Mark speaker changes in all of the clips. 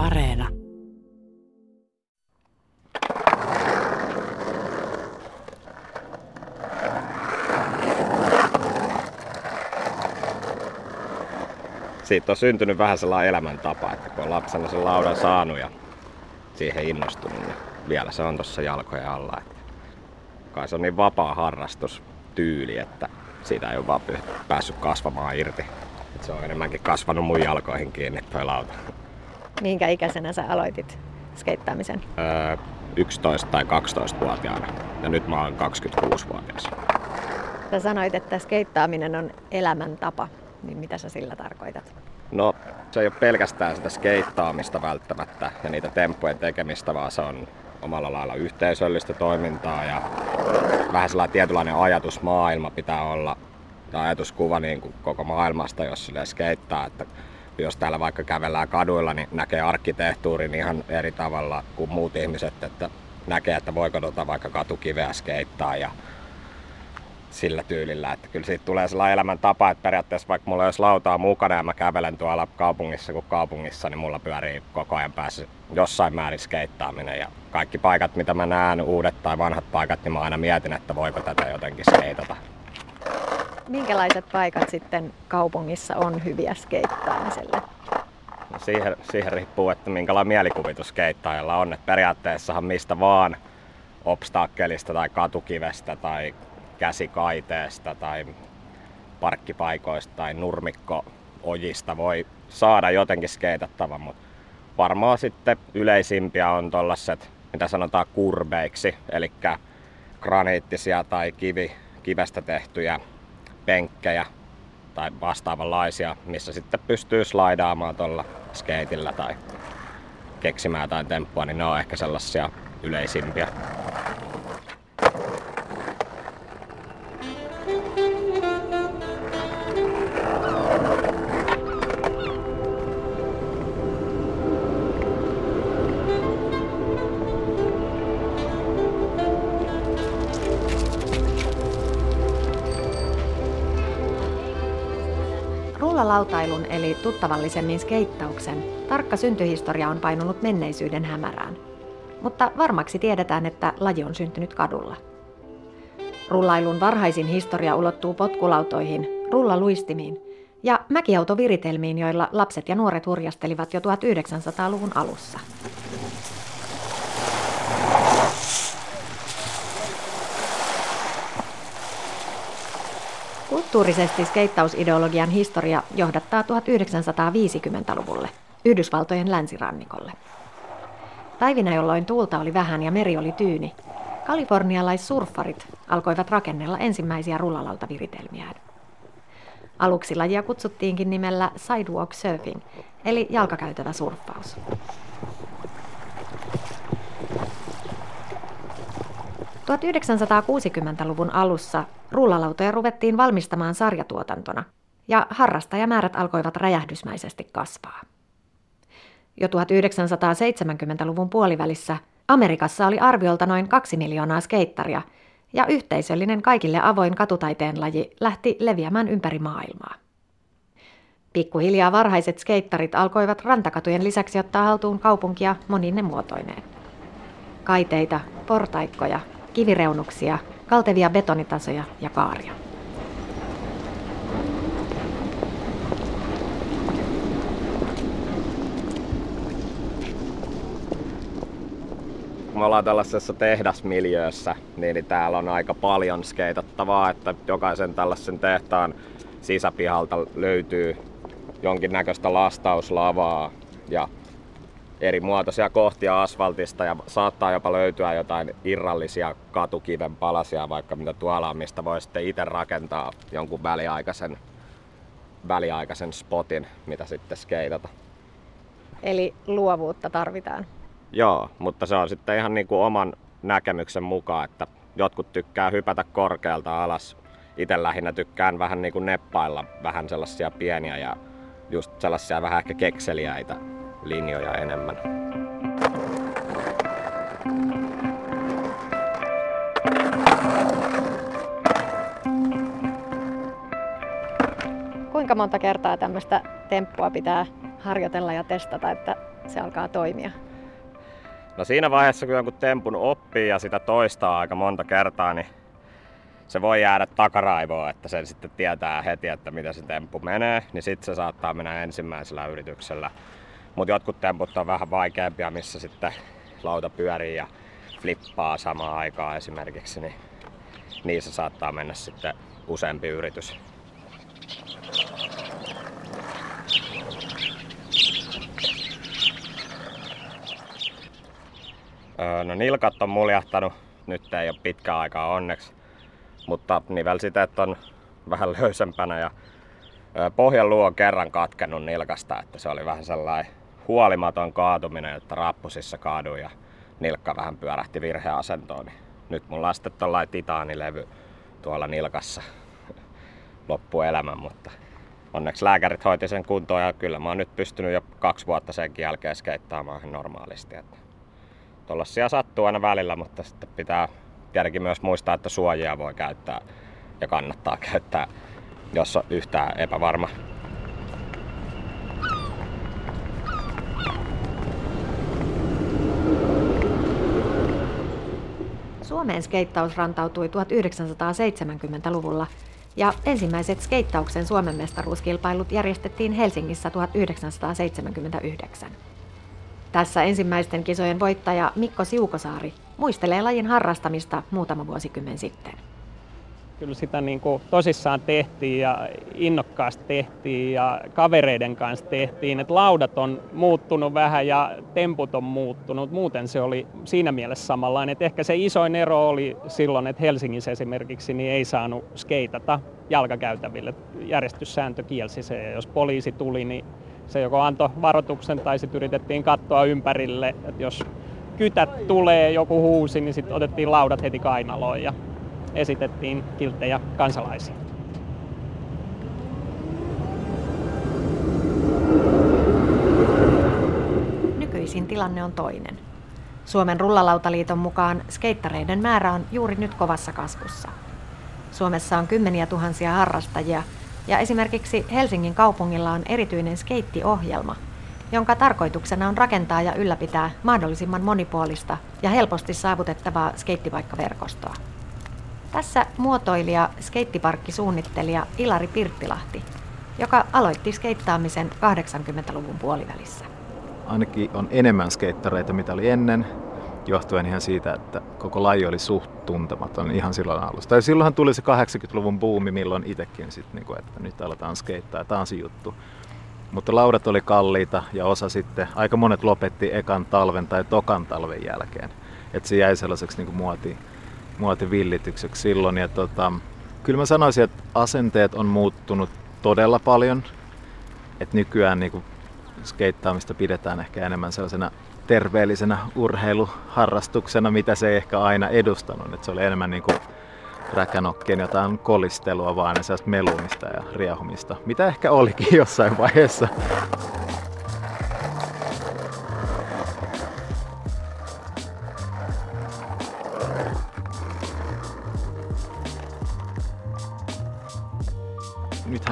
Speaker 1: Areena.
Speaker 2: Siitä on syntynyt vähän sellainen elämäntapa, että kun on lapsena sen laudan saanut ja siihen innostunut, niin vielä se on tuossa jalkojen alla. Että kai se on niin vapaa harrastustyyli, että siitä ei ole vaan päässyt kasvamaan irti. Että se on enemmänkin kasvanut mun jalkoihin kiinni toi lauta.
Speaker 3: Minkä ikäisenä sä aloitit skeittaamisen?
Speaker 2: Öö, 11 tai 12-vuotiaana ja nyt mä oon 26-vuotias.
Speaker 3: Sä sanoit, että skeittaaminen on elämäntapa. Niin mitä sä sillä tarkoitat?
Speaker 2: No, se ei ole pelkästään sitä skeittaamista välttämättä ja niitä temppujen tekemistä, vaan se on omalla lailla yhteisöllistä toimintaa ja vähän sellainen tietynlainen ajatusmaailma pitää olla, tai ajatuskuva niin kuin koko maailmasta, jos sille skeittaa, että jos täällä vaikka kävellään kaduilla, niin näkee arkkitehtuurin ihan eri tavalla kuin muut ihmiset, että näkee, että voiko tuota vaikka katukiveä skeittaa ja sillä tyylillä, että kyllä siitä tulee sellainen elämäntapa, että periaatteessa vaikka mulla olisi lautaa mukana ja mä kävelen tuolla kaupungissa kuin kaupungissa, niin mulla pyörii koko ajan päässä jossain määrin skeittaaminen ja kaikki paikat, mitä mä näen, uudet tai vanhat paikat, niin mä aina mietin, että voiko tätä jotenkin skeitata.
Speaker 3: Minkälaiset paikat sitten kaupungissa on hyviä skeittaamiselle?
Speaker 2: No siihen, siihen riippuu, että minkälainen mielikuvitus skeittaajalla on. Että periaatteessahan mistä vaan obstakkelista tai katukivestä tai käsikaiteesta tai parkkipaikoista tai nurmikko-ojista voi saada jotenkin skeitattava, mutta varmaan sitten yleisimpiä on tuollaiset, mitä sanotaan kurbeiksi, eli graniittisia tai kivi, kivestä tehtyjä penkkejä tai vastaavanlaisia, missä sitten pystyy slaidaamaan tuolla skeitillä tai keksimään jotain temppua, niin ne on ehkä sellaisia yleisimpiä.
Speaker 3: Rullalautailun eli tuttavallisemmin skeittauksen tarkka syntyhistoria on painunut menneisyyden hämärään. Mutta varmaksi tiedetään, että laji on syntynyt kadulla. Rullailun varhaisin historia ulottuu potkulautoihin, rullaluistimiin ja mäkiautoviritelmiin, joilla lapset ja nuoret hurjastelivat jo 1900-luvun alussa. Kulttuurisesti skeittausideologian historia johdattaa 1950-luvulle, Yhdysvaltojen länsirannikolle. Päivinä, jolloin tuulta oli vähän ja meri oli tyyni, kalifornialaissurffarit alkoivat rakennella ensimmäisiä rullalautaviritelmiään. Aluksi lajia kutsuttiinkin nimellä sidewalk surfing, eli jalkakäytävä surffaus. 1960-luvun alussa rullalautoja ruvettiin valmistamaan sarjatuotantona ja harrastajamäärät alkoivat räjähdysmäisesti kasvaa. Jo 1970-luvun puolivälissä Amerikassa oli arviolta noin kaksi miljoonaa skeittaria ja yhteisöllinen kaikille avoin katutaiteen laji lähti leviämään ympäri maailmaa. Pikkuhiljaa varhaiset skeittarit alkoivat rantakatujen lisäksi ottaa haltuun kaupunkia monine muotoineen. Kaiteita, portaikkoja, kivireunuksia, kaltevia betonitasoja ja kaaria.
Speaker 2: me ollaan tällaisessa tehdasmiljöössä, niin täällä on aika paljon skeitattavaa, että jokaisen tällaisen tehtaan sisäpihalta löytyy jonkinnäköistä lastauslavaa ja eri muotoisia kohtia asfaltista ja saattaa jopa löytyä jotain irrallisia katukiven palasia, vaikka mitä tuolla on, mistä voi sitten itse rakentaa jonkun väliaikaisen, väliaikaisen spotin, mitä sitten skeitata.
Speaker 3: Eli luovuutta tarvitaan.
Speaker 2: Joo, mutta se on sitten ihan niin kuin oman näkemyksen mukaan, että jotkut tykkää hypätä korkealta alas. Itse lähinnä tykkään vähän niin kuin neppailla vähän sellaisia pieniä ja just sellaisia vähän ehkä kekseliäitä linjoja enemmän.
Speaker 3: Kuinka monta kertaa tämmöistä temppua pitää harjoitella ja testata, että se alkaa toimia?
Speaker 2: No siinä vaiheessa, kun jonkun tempun oppii ja sitä toistaa aika monta kertaa, niin se voi jäädä takaraivoon, että sen sitten tietää heti, että miten se temppu menee, niin sitten se saattaa mennä ensimmäisellä yrityksellä. Mutta jotkut temput on vähän vaikeampia, missä sitten lauta pyörii ja flippaa samaan aikaan esimerkiksi, niin niissä saattaa mennä sitten useampi yritys. No nilkat on muljahtanut, nyt ei ole pitkä aikaa onneksi, mutta nivelsiteet on vähän löysempänä ja pohjan luu on kerran katkennut nilkasta, että se oli vähän sellainen huolimaton kaatuminen, että rappusissa kaadui ja nilkka vähän pyörähti virheasentoon. Niin nyt mulla on sitten tällainen titaanilevy tuolla nilkassa loppuelämän, mutta onneksi lääkärit hoiti sen kuntoon ja kyllä mä oon nyt pystynyt jo kaksi vuotta senkin jälkeen skeittaamaan normaalisti. Että Tuollaisia sattuu aina välillä, mutta sitten pitää tietenkin myös muistaa, että suojia voi käyttää ja kannattaa käyttää, jos on yhtään epävarma.
Speaker 3: Suomeen skeittaus rantautui 1970-luvulla ja ensimmäiset skeittauksen Suomen mestaruuskilpailut järjestettiin Helsingissä 1979. Tässä ensimmäisten kisojen voittaja Mikko Siukosaari muistelee lajin harrastamista muutama vuosikymmen sitten.
Speaker 1: Kyllä sitä niin kuin tosissaan tehtiin ja innokkaasti tehtiin ja kavereiden kanssa tehtiin. Et laudat on muuttunut vähän ja temput on muuttunut. Muuten se oli siinä mielessä samanlainen. Et ehkä se isoin ero oli silloin, että Helsingissä esimerkiksi niin ei saanut skeitata jalkakäytäville. Järjestyssääntö kielsi se ja jos poliisi tuli, niin se joko antoi varoituksen tai sitten yritettiin katsoa ympärille, että jos kytät tulee, joku huusi, niin sitten otettiin laudat heti kainaloon ja esitettiin kilttejä kansalaisia.
Speaker 3: Nykyisin tilanne on toinen. Suomen rullalautaliiton mukaan skeittareiden määrä on juuri nyt kovassa kasvussa. Suomessa on kymmeniä tuhansia harrastajia – ja esimerkiksi Helsingin kaupungilla on erityinen skeittiohjelma, jonka tarkoituksena on rakentaa ja ylläpitää mahdollisimman monipuolista ja helposti saavutettavaa skeittipaikkaverkostoa. Tässä muotoilija skeittiparkkisuunnittelija Ilari Pirttilahti, joka aloitti skeittaamisen 80-luvun puolivälissä.
Speaker 4: Ainakin on enemmän skeittareita, mitä oli ennen, johtuen ihan siitä, että koko laji oli suht tuntematon ihan silloin alusta. Ja silloinhan tuli se 80-luvun buumi, milloin itsekin sitten, niin että nyt aletaan skeittaa, tämä on se juttu. Mutta laudat oli kalliita ja osa sitten, aika monet lopetti ekan talven tai tokan talven jälkeen. Että se jäi sellaiseksi niin kuin muoti, muotivillitykseksi silloin. Ja tota, kyllä mä sanoisin, että asenteet on muuttunut todella paljon. Että nykyään niin kuin skeittaamista pidetään ehkä enemmän sellaisena terveellisenä urheiluharrastuksena, mitä se ei ehkä aina edustanut. Et se oli enemmän niin räkänokkeen jotain kolistelua, vaan sellaista melumista ja riehumista, mitä ehkä olikin jossain vaiheessa.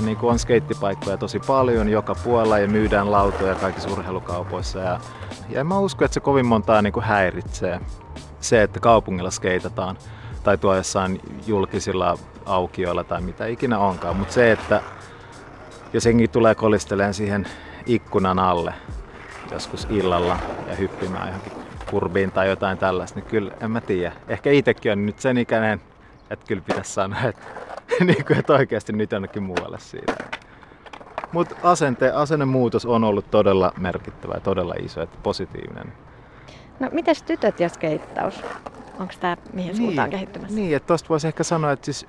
Speaker 4: Nythän niin on skeittipaikkoja tosi paljon joka puolella ja myydään lautoja kaikissa urheilukaupoissa. Ja, ja en mä usko, että se kovin montaa niin häiritsee se, että kaupungilla skeitataan tai tuo jossain julkisilla aukioilla tai mitä ikinä onkaan. Mutta se, että jos jengi tulee kolisteleen siihen ikkunan alle joskus illalla ja hyppimään johonkin kurbiin tai jotain tällaista, niin kyllä en mä tiedä. Ehkä itsekin on nyt sen ikäinen, että kyllä pitäisi sanoa, että niin kuin, että oikeasti nyt jonnekin muualle siitä. Mutta asente, asennemuutos on ollut todella merkittävä ja todella iso, että positiivinen.
Speaker 3: No mites tytöt ja skeittaus? Onko tämä mihin niin, suuntaan kehittymässä?
Speaker 4: Niin, että tosta voisi ehkä sanoa, että siis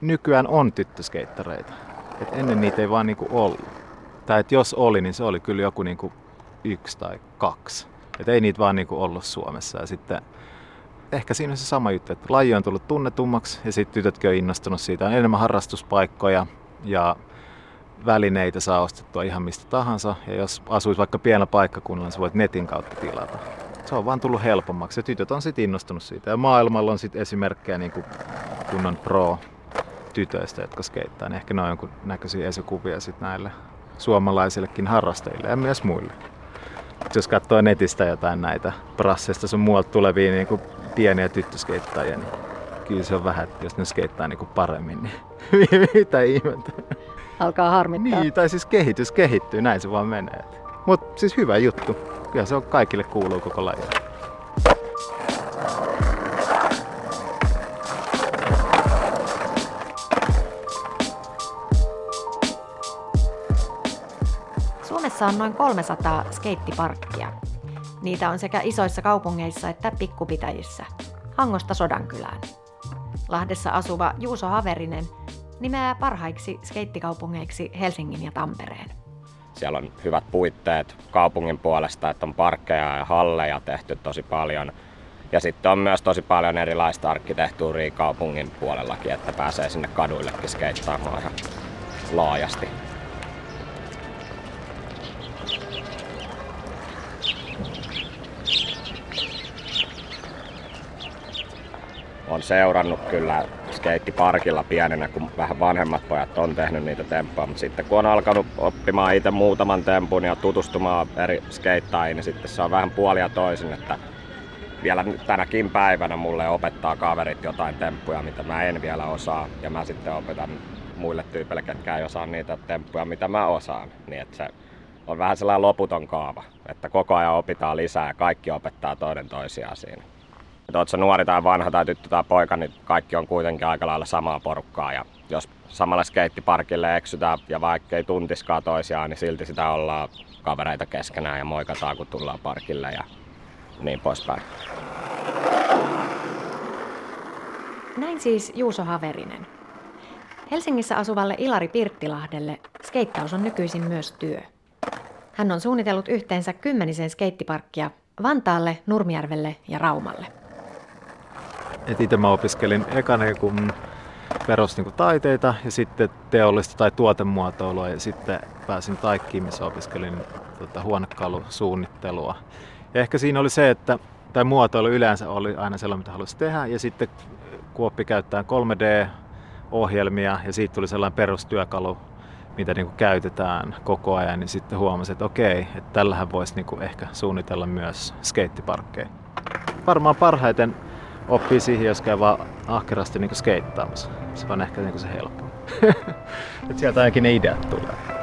Speaker 4: nykyään on tyttöskeittareita. Et ennen niitä ei vaan niinku ollut. Tai että jos oli, niin se oli kyllä joku niinku yksi tai kaksi. Et ei niitä vaan niinku ollut Suomessa. Ja sitten ehkä siinä on se sama juttu, että laji on tullut tunnetummaksi ja sitten tytötkin on innostunut siitä. On enemmän harrastuspaikkoja ja välineitä saa ostettua ihan mistä tahansa. Ja jos asuisi vaikka pienellä paikkakunnalla, niin sä voit netin kautta tilata. Se on vaan tullut helpommaksi ja tytöt on sitten innostunut siitä. Ja maailmalla on sitten esimerkkejä niin kuin kunnon pro tytöistä, jotka skeittaa, niin ehkä ne on jonkun näköisiä esikuvia sitten näille suomalaisillekin harrastajille ja myös muille. Jos katsoo netistä jotain näitä prasseista sun muualta tulevia niin kuin pieniä tyttöskeittajia, niin kyllä se on vähän, että jos ne skeittaa niin kuin paremmin, niin mitä ihmettä.
Speaker 3: Alkaa harmittaa.
Speaker 4: Niin, tai siis kehitys kehittyy, näin se vaan menee. Mutta siis hyvä juttu. Kyllä se on kaikille kuuluu koko laji.
Speaker 3: Suomessa on noin 300 skeittiparkkia. Niitä on sekä isoissa kaupungeissa että pikkupitäjissä. Hangosta Sodankylään. Lahdessa asuva Juuso Haverinen nimeää parhaiksi skeittikaupungeiksi Helsingin ja Tampereen.
Speaker 2: Siellä on hyvät puitteet kaupungin puolesta, että on parkkeja ja halleja tehty tosi paljon. Ja sitten on myös tosi paljon erilaista arkkitehtuuria kaupungin puolellakin, että pääsee sinne kaduillekin skeittaamaan ihan laajasti. On seurannut kyllä skeittiparkilla pienenä, kun vähän vanhemmat pojat on tehnyt niitä temppuja, mutta sitten kun on alkanut oppimaan itse muutaman tempun ja tutustumaan eri skeittaihin, niin sitten se on vähän puolia toisin, että vielä tänäkin päivänä mulle opettaa kaverit jotain temppuja, mitä mä en vielä osaa, ja mä sitten opetan muille tyypeille, ketkä ei osaa niitä temppuja, mitä mä osaan. Niin että se on vähän sellainen loputon kaava, että koko ajan opitaan lisää ja kaikki opettaa toinen toisiaan siinä oot nuori tai vanha tai tyttö tai poika, niin kaikki on kuitenkin aika lailla samaa porukkaa. Ja jos samalla skeittiparkille eksytään ja vaikka ei tuntiskaan toisiaan, niin silti sitä ollaan kavereita keskenään ja moikataan kun tullaan parkille ja niin poispäin.
Speaker 3: Näin siis Juuso Haverinen. Helsingissä asuvalle Ilari Pirttilahdelle skeittaus on nykyisin myös työ. Hän on suunnitellut yhteensä kymmenisen skeittiparkkia Vantaalle, Nurmijärvelle ja Raumalle
Speaker 4: et itse mä opiskelin ekan kun perus niin taiteita ja sitten teollista tai tuotemuotoilua ja sitten pääsin Taikkiin, missä opiskelin tota, huonekalusuunnittelua. Ja ehkä siinä oli se, että tai muotoilu yleensä oli aina sellainen, mitä halusi tehdä ja sitten kun oppi käyttää 3D-ohjelmia ja siitä tuli sellainen perustyökalu, mitä niin kuin käytetään koko ajan, niin sitten huomasin, että okei, että tällähän voisi niin kuin ehkä suunnitella myös skeittiparkkeja. Varmaan parhaiten oppii siihen, jos käy vaan ahkerasti niin skeittaamassa. Se on ehkä niin se helppo. Et sieltä ainakin ne ideat tulee.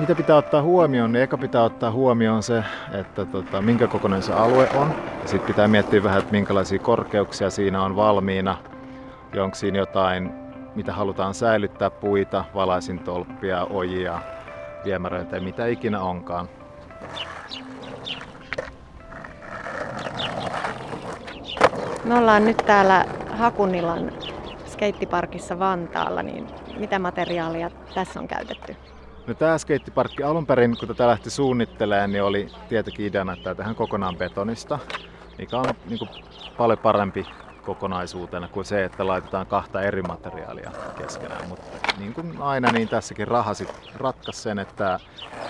Speaker 4: Mitä pitää ottaa huomioon? Niin eka pitää ottaa huomioon se, että tota, minkä kokoinen se alue on. Sitten pitää miettiä vähän, että minkälaisia korkeuksia siinä on valmiina. Onko siinä jotain mitä halutaan säilyttää, puita, valaisintolppia, ojia, viemäröitä ja mitä ikinä onkaan.
Speaker 3: Me ollaan nyt täällä Hakunilan skeittiparkissa Vantaalla, niin mitä materiaalia tässä on käytetty?
Speaker 4: No tämä skeittiparkki alun perin, kun tätä lähti suunnittelemaan, niin oli tietenkin ideana, että tähän kokonaan betonista, mikä on niin kuin paljon parempi kokonaisuutena kuin se, että laitetaan kahta eri materiaalia keskenään. Mutta niin kuin aina, niin tässäkin raha ratkaisi sen, että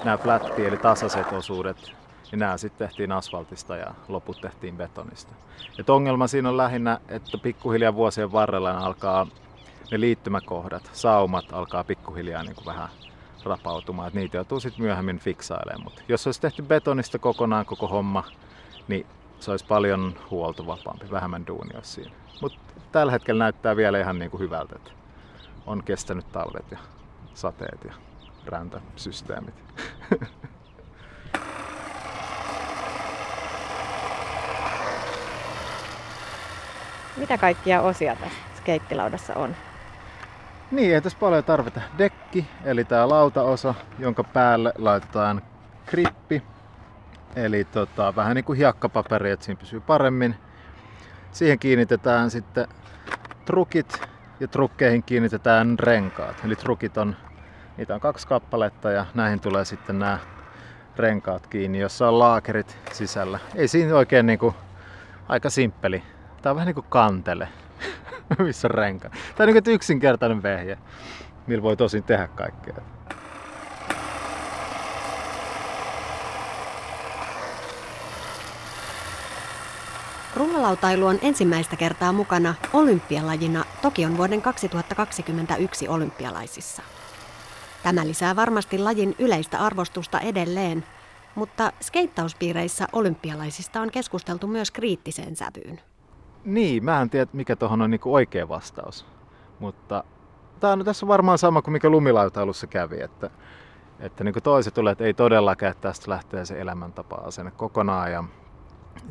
Speaker 4: nämä flätti eli tasaiset osuudet, niin nämä sitten tehtiin asfaltista ja loput tehtiin betonista. Et ongelma siinä on lähinnä, että pikkuhiljaa vuosien varrella alkaa ne liittymäkohdat, saumat alkaa pikkuhiljaa niin kuin vähän rapautumaan, että niitä joutuu sitten myöhemmin fiksailemaan. Mutta jos olisi tehty betonista kokonaan koko homma, niin se olisi paljon huoltovapaampi, vähemmän duunia siinä. Mutta tällä hetkellä näyttää vielä ihan niin kuin hyvältä, että on kestänyt talvet ja sateet ja räntäsysteemit.
Speaker 3: Mitä kaikkia osia tässä skeittilaudassa on?
Speaker 4: Niin, ei tässä paljon tarvita. Dekki, eli tämä lautaosa, jonka päälle laitetaan krippi, Eli tota, vähän niin kuin hiekkapaperi, että siinä pysyy paremmin. Siihen kiinnitetään sitten trukit ja trukkeihin kiinnitetään renkaat. Eli trukit on, niitä on kaksi kappaletta ja näihin tulee sitten nämä renkaat kiinni, jossa on laakerit sisällä. Ei siinä oikein niinku, aika simppeli. Tää on vähän niinku kantele, missä on renka. Tää on niinku yksinkertainen vehje, millä voi tosin tehdä kaikkea.
Speaker 5: Rullalautailu on ensimmäistä kertaa mukana olympialajina Tokion vuoden 2021 olympialaisissa. Tämä lisää varmasti lajin yleistä arvostusta edelleen, mutta skeittauspiireissä olympialaisista on keskusteltu myös kriittiseen sävyyn.
Speaker 4: Niin, mä en tiedä mikä tuohon on niinku oikea vastaus, mutta tää on, tässä varmaan sama kuin mikä lumilautailussa kävi, että, että niin toiset tulee, että ei todellakaan, että tästä lähtee se elämäntapa-asenne kokonaan ja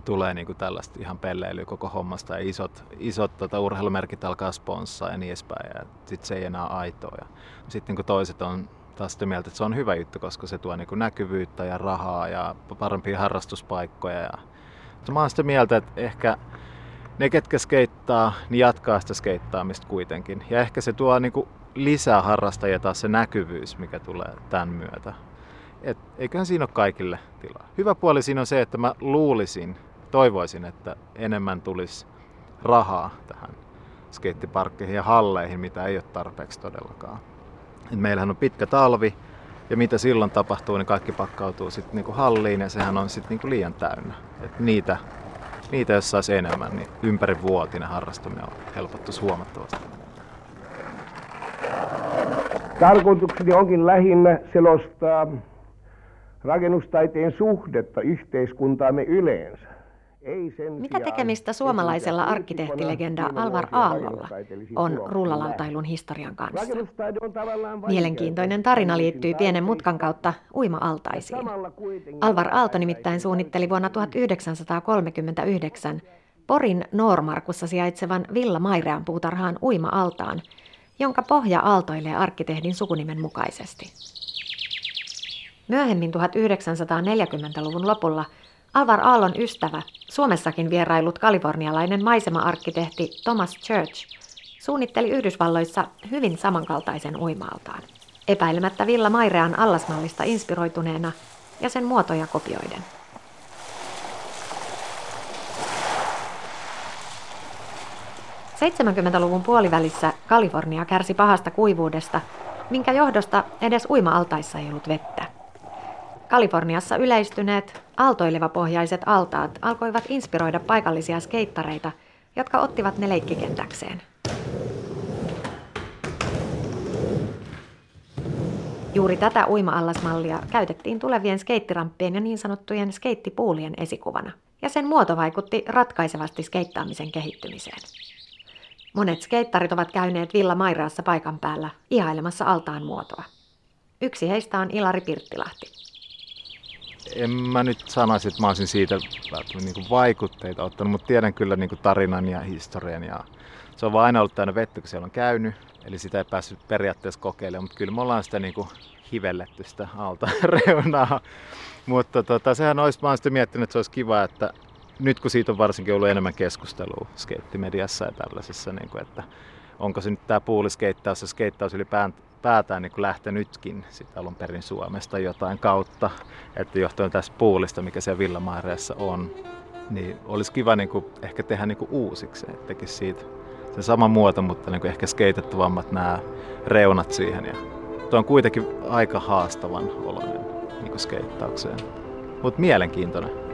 Speaker 4: tulee niin kuin tällaista ihan pelleilyä koko hommasta ja isot, isot tota, urheilumerkit alkaa sponssaa ja niin edespäin ja sitten se ei enää aitoa. Ja sitten niin toiset on taas sitä mieltä, että se on hyvä juttu, koska se tuo niin kuin näkyvyyttä ja rahaa ja parempia harrastuspaikkoja. Ja... Mä oon sitä mieltä, että ehkä ne, ketkä skeittaa, niin jatkaa sitä skeittaamista kuitenkin. Ja ehkä se tuo niin kuin lisää harrastajia taas se näkyvyys, mikä tulee tämän myötä. Et eiköhän siinä ole kaikille tilaa. Hyvä puoli siinä on se, että mä luulisin, toivoisin, että enemmän tulisi rahaa tähän skeittiparkkeihin ja halleihin, mitä ei ole tarpeeksi todellakaan. Et meillähän on pitkä talvi, ja mitä silloin tapahtuu, niin kaikki pakkautuu sitten niinku halliin ja sehän on sitten niinku liian täynnä. Et niitä, niitä, jos saisi enemmän, niin harrastaminen on helpottuisi huomattavasti.
Speaker 6: Tarkoitukseni onkin lähinnä selostaa rakennustaiteen suhdetta yhteiskuntaamme yleensä.
Speaker 3: Ei sen Mitä tekemistä suomalaisella arkkitehtilegenda Alvar Aallolla on rullalautailun historian kanssa? Mielenkiintoinen tarina liittyy pienen mutkan kautta uima-altaisiin. Alvar Aalto nimittäin suunnitteli vuonna 1939 Porin Noormarkussa sijaitsevan Villa Mairean puutarhaan uima-altaan, jonka pohja aaltoilee arkkitehdin sukunimen mukaisesti. Myöhemmin 1940-luvun lopulla Alvar Aallon ystävä, Suomessakin vierailut kalifornialainen maisema-arkkitehti Thomas Church suunnitteli Yhdysvalloissa hyvin samankaltaisen uimaaltaan. Epäilemättä Villa Mairean allasmallista inspiroituneena ja sen muotoja kopioiden. luvun puolivälissä Kalifornia kärsi pahasta kuivuudesta, minkä johdosta edes uima-altaissa ei ollut vettä. Kaliforniassa yleistyneet aaltoilevapohjaiset altaat alkoivat inspiroida paikallisia skeittareita, jotka ottivat ne leikkikentäkseen. Juuri tätä uima-allasmallia käytettiin tulevien skeittiramppien ja niin sanottujen skeittipuulien esikuvana, ja sen muoto vaikutti ratkaisevasti skeittaamisen kehittymiseen. Monet skeittarit ovat käyneet Villa Mairaassa paikan päällä ihailemassa altaan muotoa. Yksi heistä on Ilari Pirttilahti
Speaker 4: en mä nyt sanoisi, että mä olisin siitä niin kuin vaikutteita ottanut, mutta tiedän kyllä niin tarinan ja historian. Ja se on vaan aina ollut täynnä vettä, kun siellä on käynyt, eli sitä ei päässyt periaatteessa kokeilemaan, mutta kyllä me ollaan sitä niin hivelletty sitä alta reunaa. Mutta tota, sehän olisi, mä olen sitten miettinyt, että se olisi kiva, että nyt kun siitä on varsinkin ollut enemmän keskustelua skeittimediassa ja tällaisessa, niin kuin, että onko se nyt tämä puuliskeittaus ja skeittaus ylipäätään päätään niin lähtenytkin sitä alun perin Suomesta jotain kautta, että johtuen tästä puulista, mikä siellä Villamaareessa on, niin olisi kiva niin kuin, ehkä tehdä niin kuin uusiksi, että tekisi siitä sen sama muoto, mutta niin kuin ehkä skeitettavammat nämä reunat siihen. Ja tuo on kuitenkin aika haastavan oloinen niin skeittaukseen, mutta mielenkiintoinen.